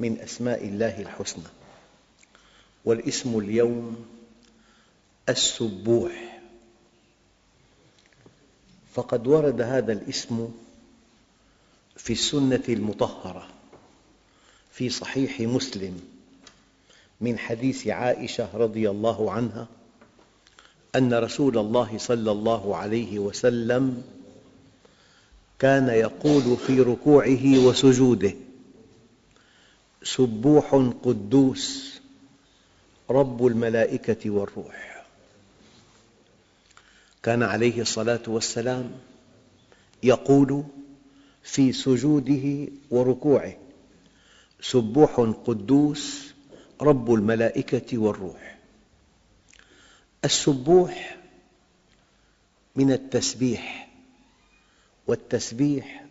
من أسماء الله الحسنى. والاسم اليوم السبوح. فقد ورد هذا الاسم في السنة المطهرة في صحيح مسلم من حديث عائشة رضي الله عنها أن رسول الله صلى الله عليه وسلم كان يقول في ركوعه وسجوده سبوح قدوس رب الملائكة والروح. كان عليه الصلاة والسلام يقول في سجوده وركوعه سبوح قدوس رب الملائكة والروح. السبوح من التسبيح والتسبيح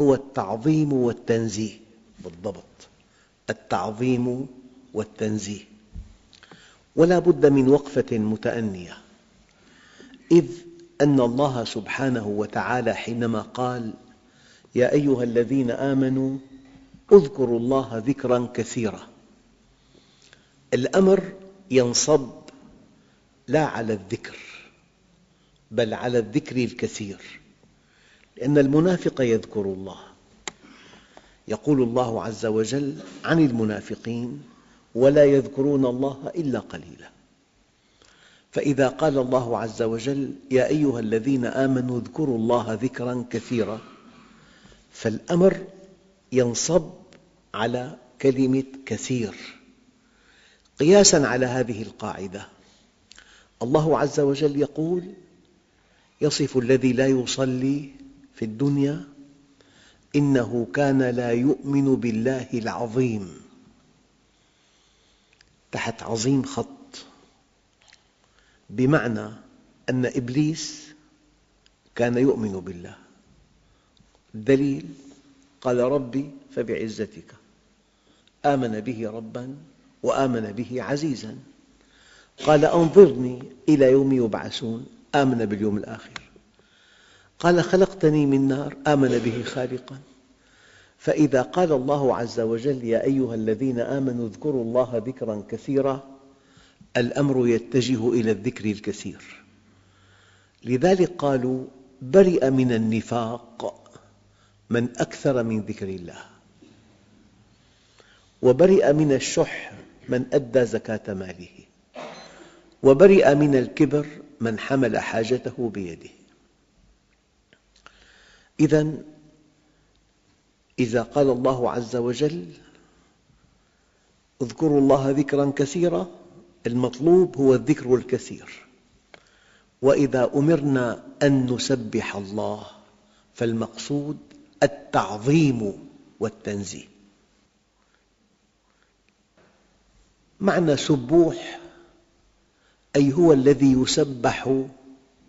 هو التعظيم والتنزيه بالضبط. التعظيم والتنزيه. ولا بد من وقفة متأنية. إذ أن الله سبحانه وتعالى حينما قال يا أيها الذين آمنوا اذكروا الله ذكرا كثيرا. الأمر ينصب لا على الذكر بل على الذكر الكثير لأن المنافق يذكر الله. يقول الله عز وجل عن المنافقين ولا يذكرون الله إلا قليلا. فإذا قال الله عز وجل يا أيها الذين آمنوا اذكروا الله ذكرا كثيرا فالأمر ينصب على كلمة كثير. قياساً على هذه القاعدة الله عز وجل يقول يصف الذي لا يصلي في الدنيا إنه كان لا يؤمن بالله العظيم. تحت عظيم خط. بمعنى أن إبليس كان يؤمن بالله. الدليل قال ربي فبعزتك. آمن به ربا وآمن به عزيزا. قال أنظرني إلى يوم يبعثون. آمن باليوم الآخر. قال خلقتني من نار آمن به خالقا. فإذا قال الله عز وجل يا أيها الذين آمنوا اذكروا الله ذكرا كثيرا الأمر يتجه إلى الذكر الكثير. لذلك قالوا برئ من النفاق من أكثر من ذكر الله. وبرئ من الشح من أدى زكاة ماله. وبرئ من الكبر من حمل حاجته بيده. إذا إذا قال الله عز وجل اذكروا الله ذكرا كثيرا المطلوب هو الذكر الكثير. وإذا أمرنا أن نسبح الله فالمقصود التعظيم والتنزيه. معنى سبوح أي هو الذي يسبح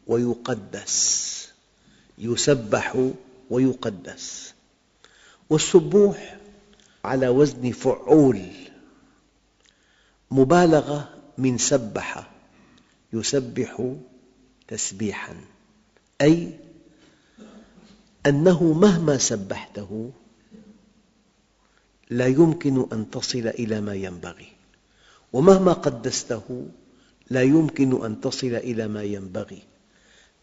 ويقدس. يسبح ويقدس. والسبوح على وزن فعول. مبالغة من سبح يسبح تسبيحا. أي أنه مهما سبحته لا يمكن أن تصل إلى ما ينبغي. ومهما قدسته لا يمكن أن تصل إلى ما ينبغي.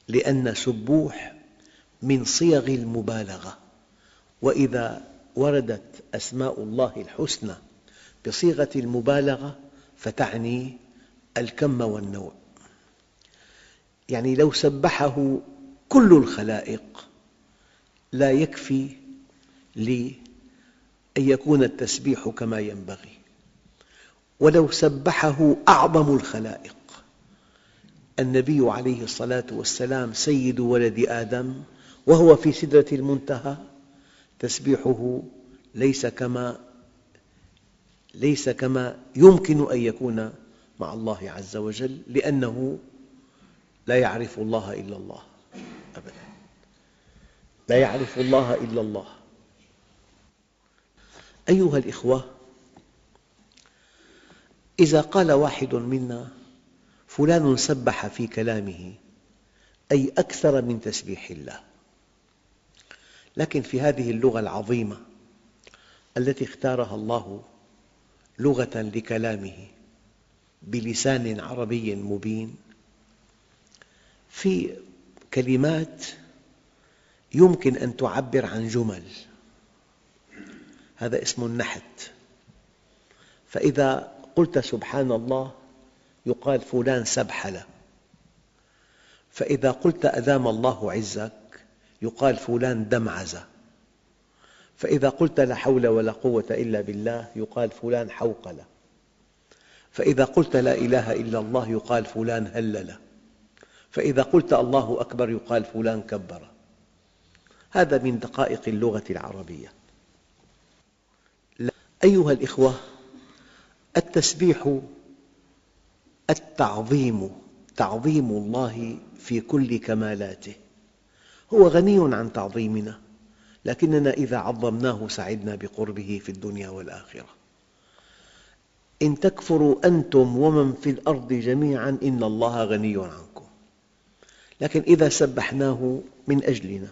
لأن سبوح من صيغ المبالغة. وإذا وردت أسماء الله الحسنى بصيغة المبالغة فتعني الكم والنوع. يعني لو سبحه كل الخلائق لا يكفي لي أن يكون التسبيح كما ينبغي. ولو سبحه أعظم الخلائق النبي عليه الصلاة والسلام سيد ولد آدم وهو في سدرة المنتهى تسبيحه ليس كما ليس كما يمكن أن يكون مع الله عز وجل لأنه لا يعرف الله إلا الله أبدا. لا يعرف الله إلا الله. أيها الإخوة إذا قال واحد منا فلان سبح في كلامه أي أكثر من تسبيح الله. لكن في هذه اللغة العظيمة التي اختارها الله لغة لكلامه بلسان عربي مبين في كلمات يمكن أن تعبر عن جمل. هذا اسم النحت. فإذا قلت سبحان الله يقال فلان سبحله فإذا قلت أدام الله عزك يقال فلان دمعز فإذا قلت لا حول ولا قوة إلا بالله يقال فلان حوقل. فإذا قلت لا إله إلا الله يقال فلان هلل. فإذا قلت الله أكبر يقال فلان كبر. هذا من دقائق اللغة العربية. أيها الإخوة التسبيح التعظيم تعظيم الله في كل كمالاته. هو غني عن تعظيمنا لكننا إذا عظمناه سعدنا بقربه في الدنيا والآخرة. إن تكفروا أنتم ومن في الأرض جميعا إن الله غني عنكم. لكن إذا سبحناه من أجلنا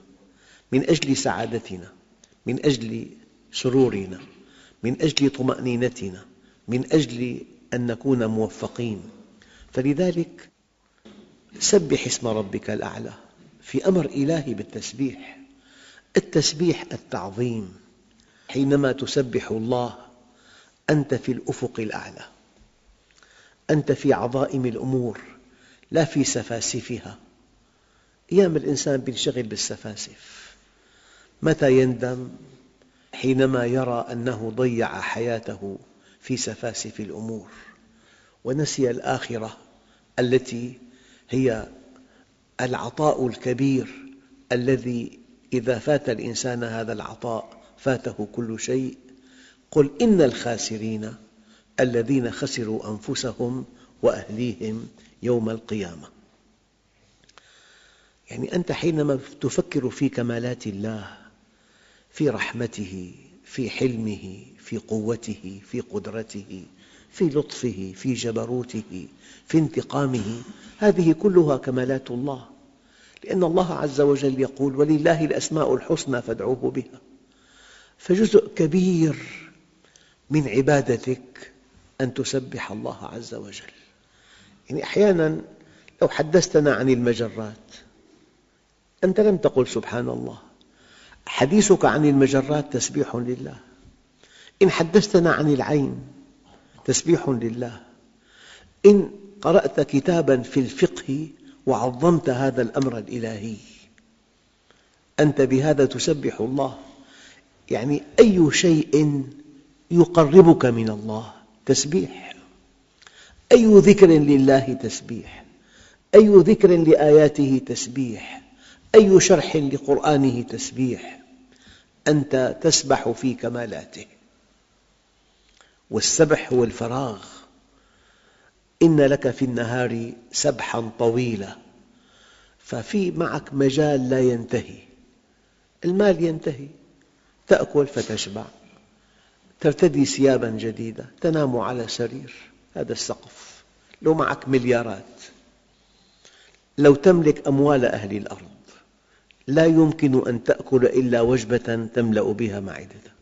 من أجل سعادتنا من أجل سرورنا من أجل طمأنينتنا من أجل أن نكون موفقين فلذلك سبح اسم ربك الأعلى. في أمر إلهي بالتسبيح. التسبيح التعظيم حينما تسبح الله أنت في الأفق الأعلى. أنت في عظائم الأمور لا في سفاسفها. أيام الإنسان ينشغل بالسفاسف. متى يندم؟ حينما يرى أنه ضيع حياته في سفاسف الأمور. ونسي الآخرة التي هي العطاء الكبير الذي إذا فات الإنسان هذا العطاء فاته كل شيء. قل إن الخاسرين الذين خسروا أنفسهم وأهليهم يوم القيامة. يعني أنت حينما تفكر في كمالات الله في رحمته في حلمه في قوته في قدرته في لطفه في جبروته في انتقامه. هذه كلها كمالات الله. لأن الله عز وجل يقول ولله الأسماء الحسنى فادعوه بها. فجزء كبير من عبادتك أن تسبح الله عز وجل. يعني أحيانا لو حدثتنا عن المجرات أنت لم تقل سبحان الله. حديثك عن المجرات تسبيح لله. إن حدثتنا عن العين تسبيح لله. إن قرأت كتابا في الفقه وعظمت هذا الأمر الإلهي أنت بهذا تسبح الله. يعني أي شيء يقربك من الله؟ تسبيح. أي ذكر لله تسبيح؟ أي ذكر لآياته تسبيح؟ أي شرح لقرآنه تسبيح؟ أنت تسبح في كمالاته. والسبح هو الفراغ إن لك في النهار سبحا طويلا. ففي معك مجال لا ينتهي. المال ينتهي. تأكل فتشبع. ترتدي ثيابا جديدة. تنام على سرير. هذا السقف. لو معك مليارات. لو تملك أموال أهل الأرض لا يمكن أن تأكل إلا وجبة تملأ بها معدتك.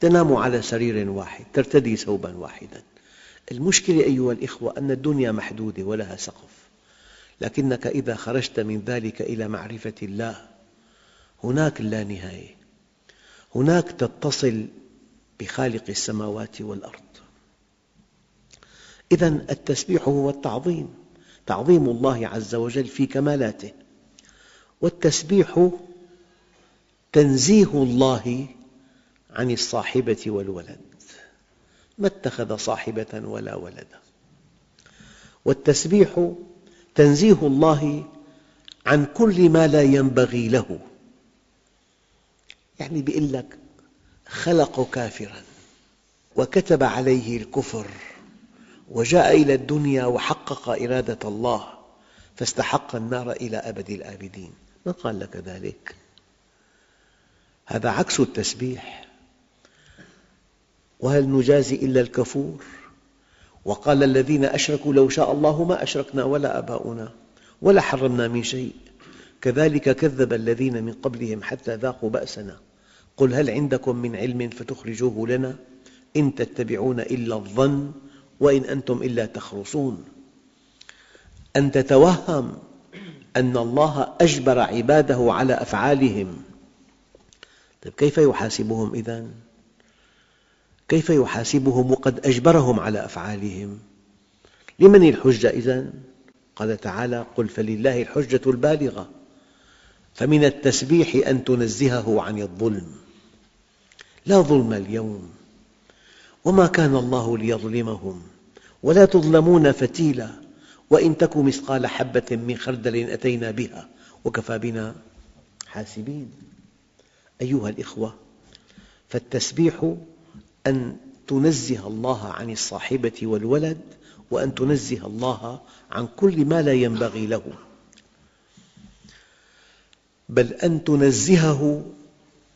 تنام على سرير واحد ترتدي ثوبا واحدا. المشكلة أيها الإخوة أن الدنيا محدودة ولها سقف. لكنك إذا خرجت من ذلك إلى معرفة الله هناك اللانهاية هناك تتصل بخالق السماوات والأرض. إذا التسبيح هو التعظيم. تعظيم الله عز وجل في كمالاته. والتسبيح تنزيه الله عن الصاحبة والولد. ما اتخذ صاحبة ولا ولدا والتسبيح تنزيه الله عن كل ما لا ينبغي له. يعني يقول لك خلق كافراً وكتب عليه الكفر وجاء إلى الدنيا وحقق إرادة الله فاستحق النار إلى أبد الآبدين. من قال لك ذلك؟ هذا عكس التسبيح. وهل نجازي إلا الكفور؟ وقال الذين أشركوا لو شاء الله ما أشركنا ولا آباؤنا ولا حرمنا من شيء. كذلك كذب الذين من قبلهم حتى ذاقوا بأسنا. قل هل عندكم من علم فتخرجوه لنا؟ إن تتبعون إلا الظن وإن أنتم إلا تخرصون. أن تتوهم أن الله أجبر عباده على أفعالهم. طيب كيف يحاسبهم إذن؟ كيف يحاسبهم وقد أجبرهم على أفعالهم؟ لمن الحجة إذن؟ قال تعالى قل فلله الحجة البالغة. فمن التسبيح أن تنزهه عن الظلم. لا ظلم اليوم. وما كان الله ليظلمهم. ولا تظلمون فتيلا. وإن تك مثقال حبة من خردل أتينا بها. وكفى بنا حاسبين. أيها الإخوة فالتسبيح أن تنزه الله عن الصاحبة والولد وأن تنزه الله عن كل ما لا ينبغي له. بل أن تنزهه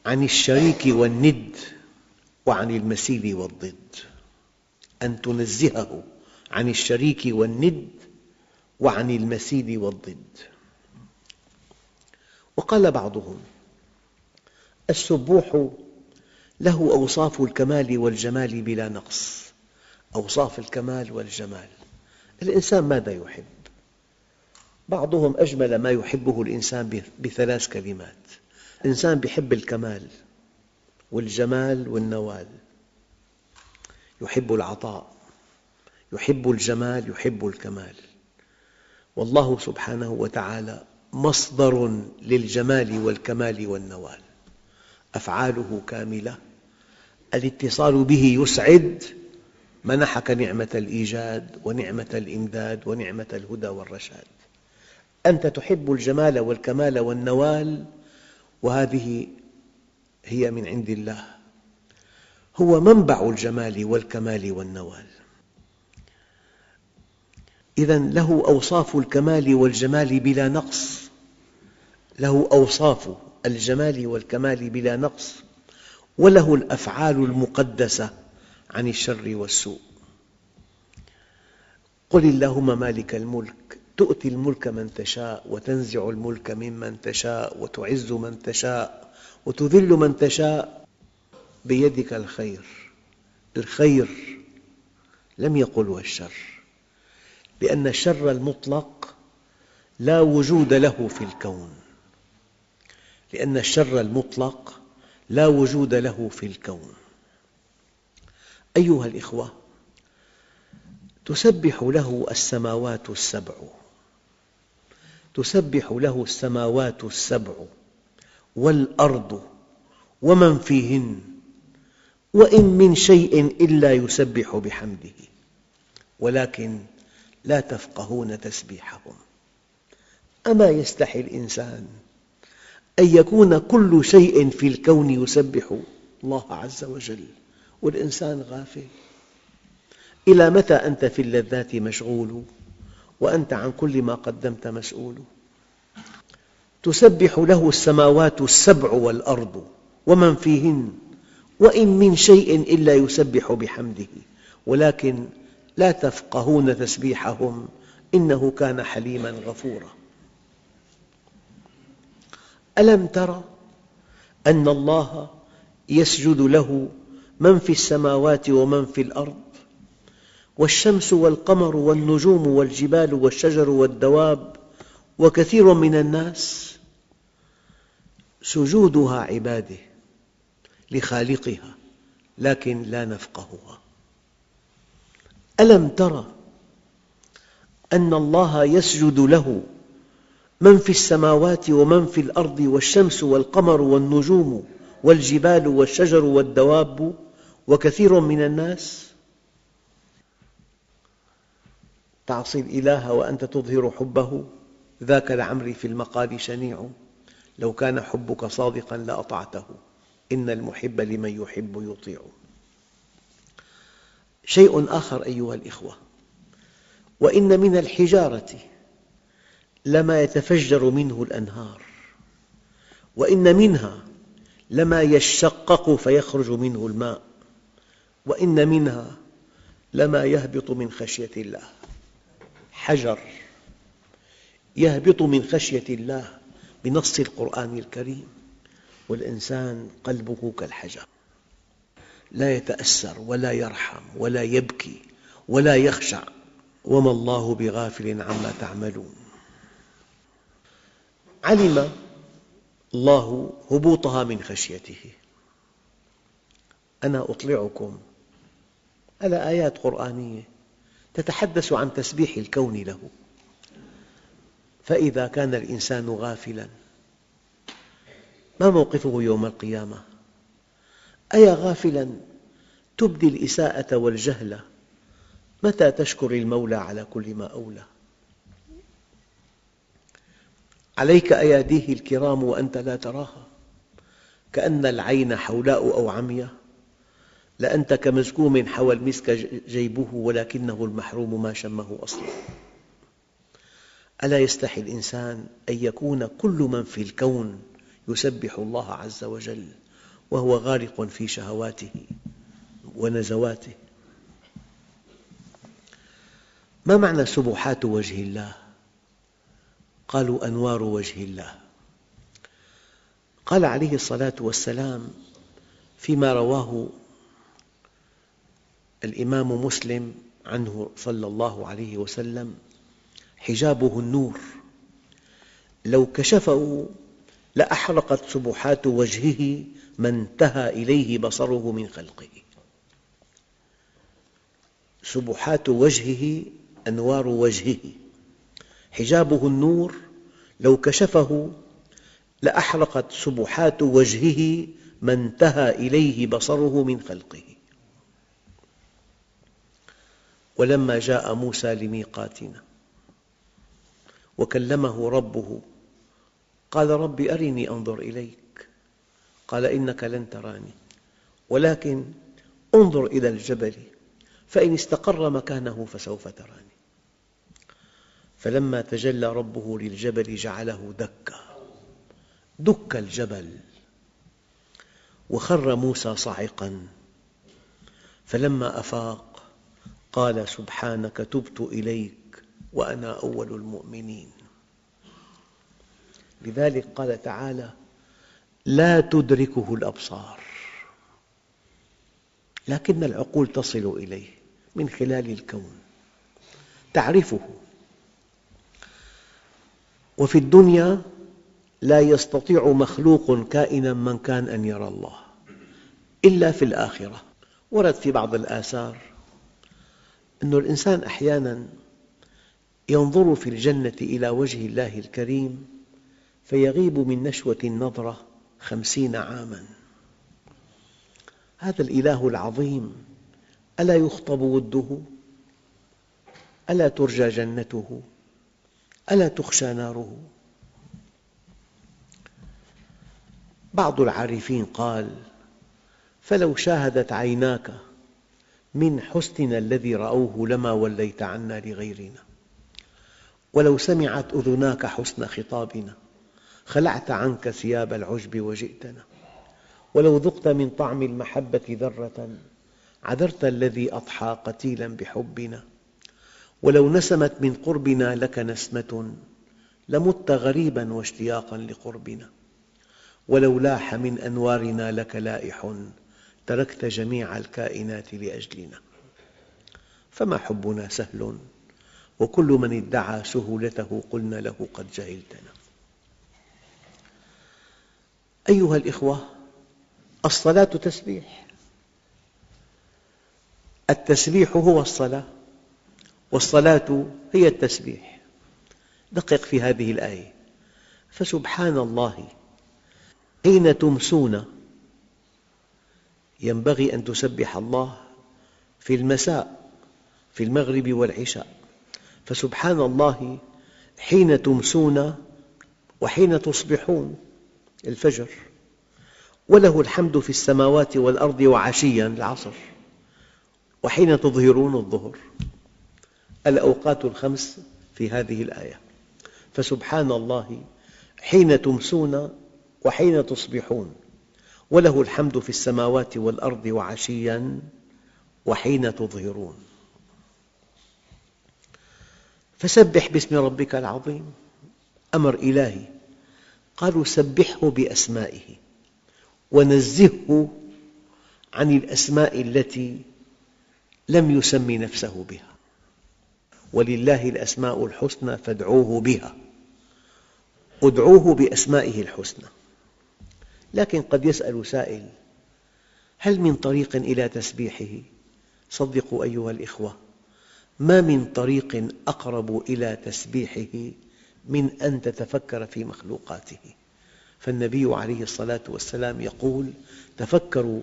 عن الشريك والند وعن المثيل والضد. أن تنزهه عن الشريك والند وعن المثيل والضد. وقال بعضهم السبوح له أوصاف الكمال والجمال بلا نقص. أوصاف الكمال والجمال. الإنسان ماذا يحب؟ بعضهم أجمل ما يحبه الإنسان بثلاث كلمات. الإنسان يحب الكمال والجمال والنوال. يحب العطاء يحب الجمال يحب الكمال. والله سبحانه وتعالى مصدر للجمال والكمال والنوال. أفعاله كاملة. الاتصال به يسعد. منحك نعمة الإيجاد ونعمة الإمداد ونعمة الهدى والرشاد. أنت تحب الجمال والكمال والنوال وهذه هي من عند الله. هو منبع الجمال والكمال والنوال. إذا له أوصاف الكمال والجمال بلا نقص. له أوصاف الجمال والكمال بلا نقص وله الأفعال المقدسة عن الشر والسوء. قل اللهم مالك الملك تؤتي الملك من تشاء وتنزع الملك ممن تشاء وتعز من تشاء وتذل من تشاء بيدك الخير. الخير لم يقل والشر لأن الشر المطلق لا وجود له في الكون. لأن الشر المطلق لا وجود له في الكون. أيها الأخوة تسبح له السماوات السبع. تسبح له السماوات السبع والأرض ومن فيهن وإن من شيء إلا يسبح بحمده. ولكن لا تفقهون تسبيحهم. أما يستحي الإنسان أن يكون كل شيء في الكون يسبح الله عز وجل. والإنسان غافل. إلى متى أنت في اللذات مشغول؟ وأنت عن كل ما قدمت مسؤول. تسبح له السماوات السبع والأرض ومن فيهن وإن من شيء إلا يسبح بحمده. ولكن لا تفقهون تسبيحهم إنه كان حليما غفورا. ألم تر أن الله يسجد له من في السماوات ومن في الأرض؟ والشمس والقمر والنجوم والجبال والشجر والدواب وكثير من الناس سجودها عبادة لخالقها لكن لا نفقهها. ألم تر أن الله يسجد له من في السماوات ومن في الأرض والشمس والقمر والنجوم والجبال والشجر والدواب وكثير من الناس. تعصي الإله وأنت تظهر حبه ذاك لعمري في المقال شنيع. لو كان حبك صادقا لأطعته إن المحب لمن يحب يطيع. شيء آخر أيها الأخوة وإن من الحجارة لما يتفجر منه الأنهار وإن منها لما يشقق فيخرج منه الماء وإن منها لما يهبط من خشية الله. حجر يهبط من خشية الله بنص القرآن الكريم والإنسان قلبه كالحجر. لا يتأثر ولا يرحم ولا يبكي ولا يخشع. وما الله بغافل عما تعملون. علم الله هبوطها من خشيته. أنا أطلعكم على آيات قرآنية تتحدث عن تسبيح الكون له. فإذا كان الإنسان غافلاً ما موقفه يوم القيامة؟ أيا غافلاً تبدي الإساءة والجهل؟ متى تشكر المولى على كل ما أولى؟ عليك أياديه الكرام وأنت لا تراها. كأن العين حولاء أو عمياء. لأنت كمزكوم حوى المسك جيبه ولكنه المحروم ما شمه أصلا. ألا يستحي الإنسان أن يكون كل من في الكون يسبح الله عز وجل وهو غارق في شهواته ونزواته؟ ما معنى سبحات وجه الله؟ قالوا أنوار وجه الله. قال عليه الصلاة والسلام فيما رواه الإمام مسلم عنه صلى الله عليه وسلم حجابه النور. لو كشفه لأحرقت سبحات وجهه ما انتهى إليه بصره من خلقه. سبحات وجهه أنوار وجهه. حجابه النور لو كشفه لأحرقت سبحات وجهه ما انتهى إليه بصره من خلقه. ولما جاء موسى لميقاتنا وكلمه ربه قال رب أرني أنظر إليك. قال إنك لن تراني ولكن انظر إلى الجبل فإن استقر مكانه فسوف تراني. فلما تجلى ربه للجبل جعله دكا دك الجبل وخر موسى صاعقا. فلما أفاق قال سبحانك تبت إليك وأنا أول المؤمنين. لذلك قال تعالى لا تدركه الأبصار. لكن العقول تصل إليه من خلال الكون. تعرفه. وفي الدنيا لا يستطيع مخلوق كائنا من كان أن يرى الله إلا في الآخرة ورد في بعض الآثار أن الإنسان أحياناً ينظر في الجنة إلى وجه الله الكريم فيغيب من نشوة النظرة خمسين عاماً هذا الإله العظيم ألا يخطب وده؟ ألا ترجى جنته؟ ألا تخشى ناره؟ بعض العارفين قال فلو شاهدت عيناك من حسننا الذي رأوه لما وليت عنا لغيرنا ولو سمعت أذناك حسن خطابنا خلعت عنك ثياب العجب وجئتنا ولو ذقت من طعم المحبة ذرة عذرت الذي أضحى قتيلا بحبنا ولو نسمت من قربنا لك نسمة لمت غريبا واشتياقا لقربنا. ولو لاح من أنوارنا لك لائح تركت جميع الكائنات لأجلنا. فما حبنا سهل وكل من ادعى سهولته قلنا له قد جهلتنا. أيها الإخوة الصلاة تسبيح. التسبيح هو الصلاة. والصلاة هي التسبيح. دقق في هذه الآية. فسبحان الله حين تمسون ينبغي أن تسبح الله في المساء في المغرب والعشاء. فسبحان الله حين تمسون وحين تصبحون الفجر. وله الحمد في السماوات والأرض وعشيا العصر. وحين تظهرون الظهر. الأوقات الخمس في هذه الآية. فسبحان الله حين تمسون وحين تصبحون وله الحمد في السماوات والأرض وعشيا وحين تظهرون. فسبح باسم ربك العظيم. أمر إلهي. قالوا سبحه بأسمائه ونزهه عن الأسماء التي لم يسم نفسه بها. ولله الأسماء الحسنى فادعوه بها. ادعوه بأسمائه الحسنى. لكن قد يسأل سائل هل من طريق إلى تسبيحه؟ صدقوا أيها الإخوة ما من طريق أقرب إلى تسبيحه من أن تتفكر في مخلوقاته؟ فالنبي عليه الصلاة والسلام يقول تفكروا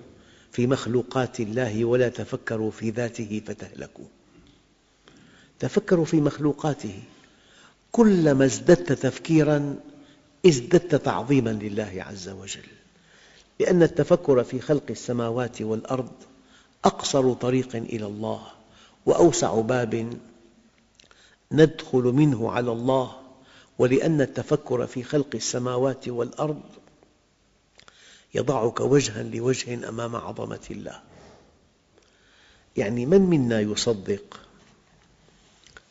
في مخلوقات الله ولا تفكروا في ذاته فتهلكوا. تفكروا في مخلوقاته. كلما ازددت تفكيراً ازددت تعظيماً لله عز وجل. لأن التفكر في خلق السماوات والأرض أقصر طريق إلى الله وأوسع باب ندخل منه على الله. ولأن التفكر في خلق السماوات والأرض يضعك وجها لوجه أمام عظمة الله. يعني من منا يصدق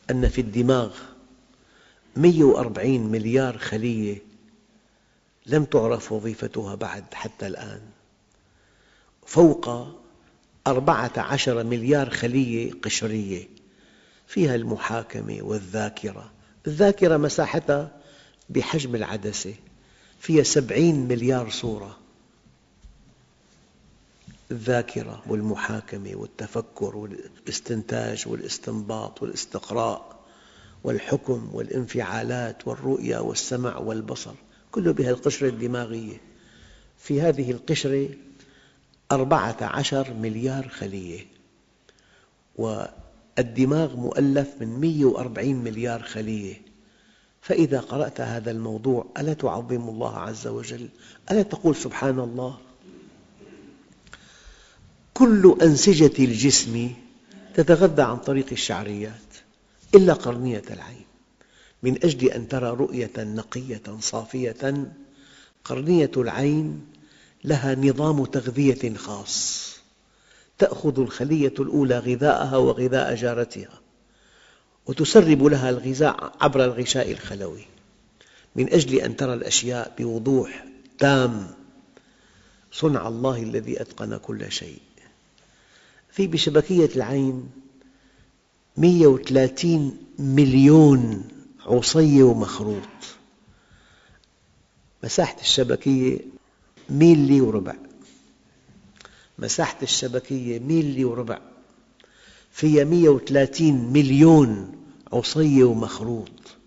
أن في الدماغ 140 مليار خلية لم تعرف وظيفتها بعد حتى الآن. فوق أربعة عشر مليار خلية قشرية فيها المحاكمة والذاكرة. الذاكرة مساحتها بحجم العدسة فيها سبعين مليار صورة. الذاكرة والمحاكمة والتفكر والاستنتاج والاستنباط والاستقراء والحكم والانفعالات والرؤية والسمع والبصر كله بها القشرة الدماغية في هذه القشرة أربعة عشر مليار خلية والدماغ مؤلف من 140 مليار خلية فإذا قرأت هذا الموضوع ألا تعظم الله عز وجل؟ ألا تقول سبحان الله؟ كل أنسجة الجسم تتغذى عن طريق الشعريات إلا قرنية العين. من أجل أن ترى رؤية نقية صافية قرنية العين لها نظام تغذية خاص. تأخذ الخلية الأولى غذاءها وغذاء جارتها وتسرب لها الغذاء عبر الغشاء الخلوي. من أجل أن ترى الأشياء بوضوح تام صنع الله الذي أتقن كل شيء. في بشبكية العين 130 مليون عصية ومخروط. مساحة الشبكية ميلي وربع. مساحة الشبكية ميلي وربع. فيها 130 مليون عصية ومخروط.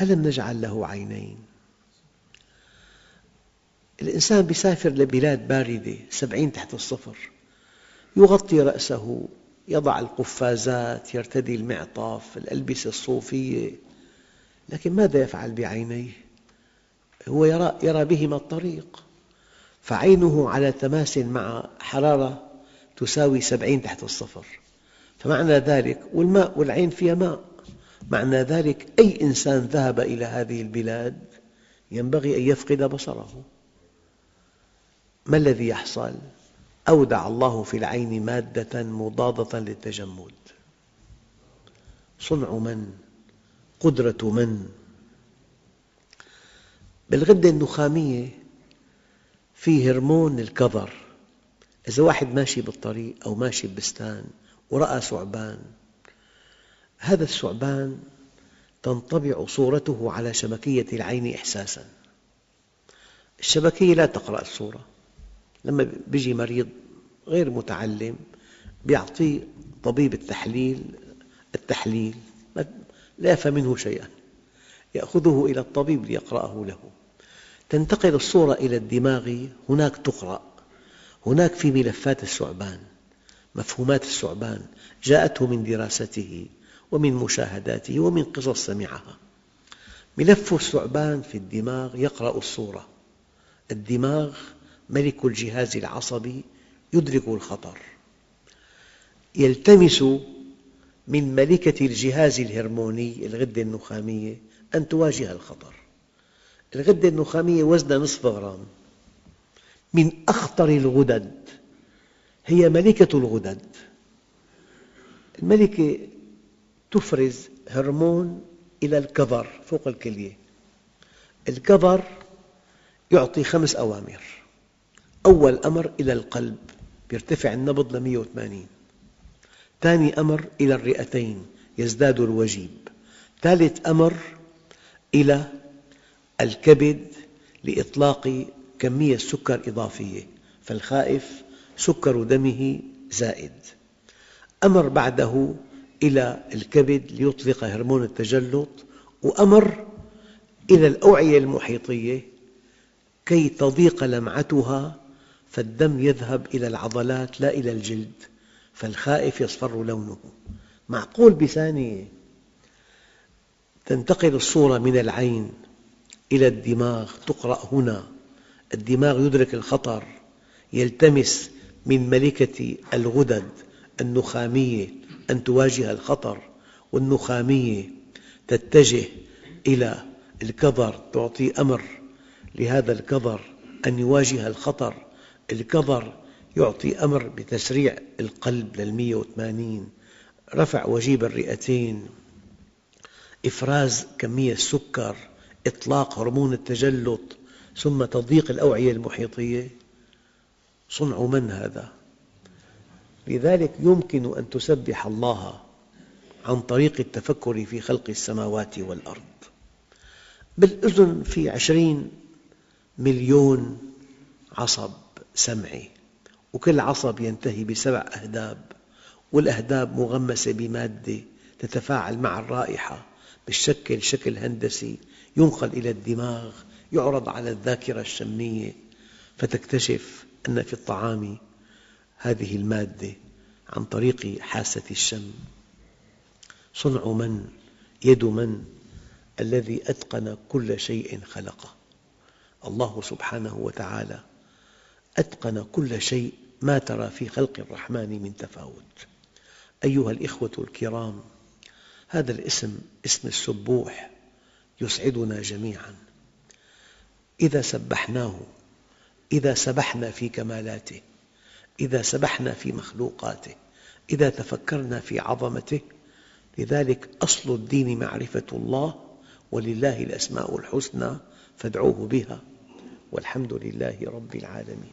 ألم نجعل له عينين؟ الإنسان يسافر لبلاد باردة سبعين تحت الصفر. يغطي رأسه يضع القفازات يرتدي المعطف الألبسة الصوفية. لكن ماذا يفعل بعينيه؟ هو يرى, يرى بهما الطريق. فعينه على تماس مع حرارة تساوي سبعين تحت الصفر. فمعنى ذلك والماء والعين فيها ماء. معنى ذلك أي إنسان ذهب إلى هذه البلاد ينبغي أن يفقد بصره. ما الذي يحصل؟ أودع الله في العين مادة مضادة للتجمد صنع من؟ قدرة من؟ بالغدة النخامية في هرمون الكظر إذا واحد ماشي بالطريق أو ماشي ببستان ورأى ثعبان هذا الثعبان تنطبع صورته على شبكية العين إحساساً الشبكية لا تقرأ الصورة لما بيجي مريض غير متعلم بيعطيه طبيب التحليل التحليل لا يفهم منه شيئا يأخذه إلى الطبيب ليقرأه له. تنتقل الصورة إلى الدماغ هناك تقرأ هناك في ملفات الثعبان مفهومات الثعبان جاءته من دراسته ومن مشاهداته ومن قصص سمعها. ملف الثعبان في الدماغ يقرأ الصورة. الدماغ ملك الجهاز العصبي يدرك الخطر. يلتمس من ملكة الجهاز الهرموني الغدة النخامية أن تواجه الخطر. الغدة النخامية وزنها نصف غرام. من أخطر الغدد هي ملكة الغدد. الملكة تفرز هرمون إلى الكظر فوق الكلية. الكظر يعطي خمس أوامر. أول أمر إلى القلب يرتفع النبض ل 180 ثاني أمر إلى الرئتين يزداد الوجيب. ثالث أمر إلى الكبد لإطلاق كمية سكر إضافية فالخائف سكر دمه زائد. أمر بعده إلى الكبد ليطلق هرمون التجلط وأمر إلى الأوعية المحيطية كي تضيق لمعتها فالدم يذهب إلى العضلات لا إلى الجلد فالخائف يصفر لونه. معقول بثانية؟ تنتقل الصورة من العين إلى الدماغ تقرأ هنا. الدماغ يدرك الخطر يلتمس من ملكة الغدد النخامية أن تواجه الخطر والنخامية تتجه إلى الكظر تعطي أمر لهذا الكظر أن يواجه الخطر. الكظر يعطي أمر بتسريع القلب للمئة وثمانين رفع وجيب الرئتين إفراز كمية سكر إطلاق هرمون التجلط ثم تضييق الأوعية المحيطية. صنع من هذا؟ لذلك يمكن أن تسبح الله عن طريق التفكر في خلق السماوات والأرض. بالأذن في عشرين مليون عصب. سمعي. وكل عصب ينتهي بسبع أهداب والأهداب مغمسة بمادة تتفاعل مع الرائحة بالشكل شكل هندسي ينقل إلى الدماغ يعرض على الذاكرة الشمية فتكتشف أن في الطعام هذه المادة عن طريق حاسة الشم. صنع من؟ يد من؟ الذي أتقن كل شيء خلقه. الله سبحانه وتعالى أتقن كل شيء ما ترى في خلق الرحمن من تفاوت. أيها الإخوة الكرام هذا الاسم اسم السبوح يسعدنا جميعا. إذا سبحناه إذا سبحنا في كمالاته إذا سبحنا في مخلوقاته إذا تفكرنا في عظمته لذلك أصل الدين معرفة الله ولله الأسماء الحسنى فادعوه بها والحمد لله رب العالمين.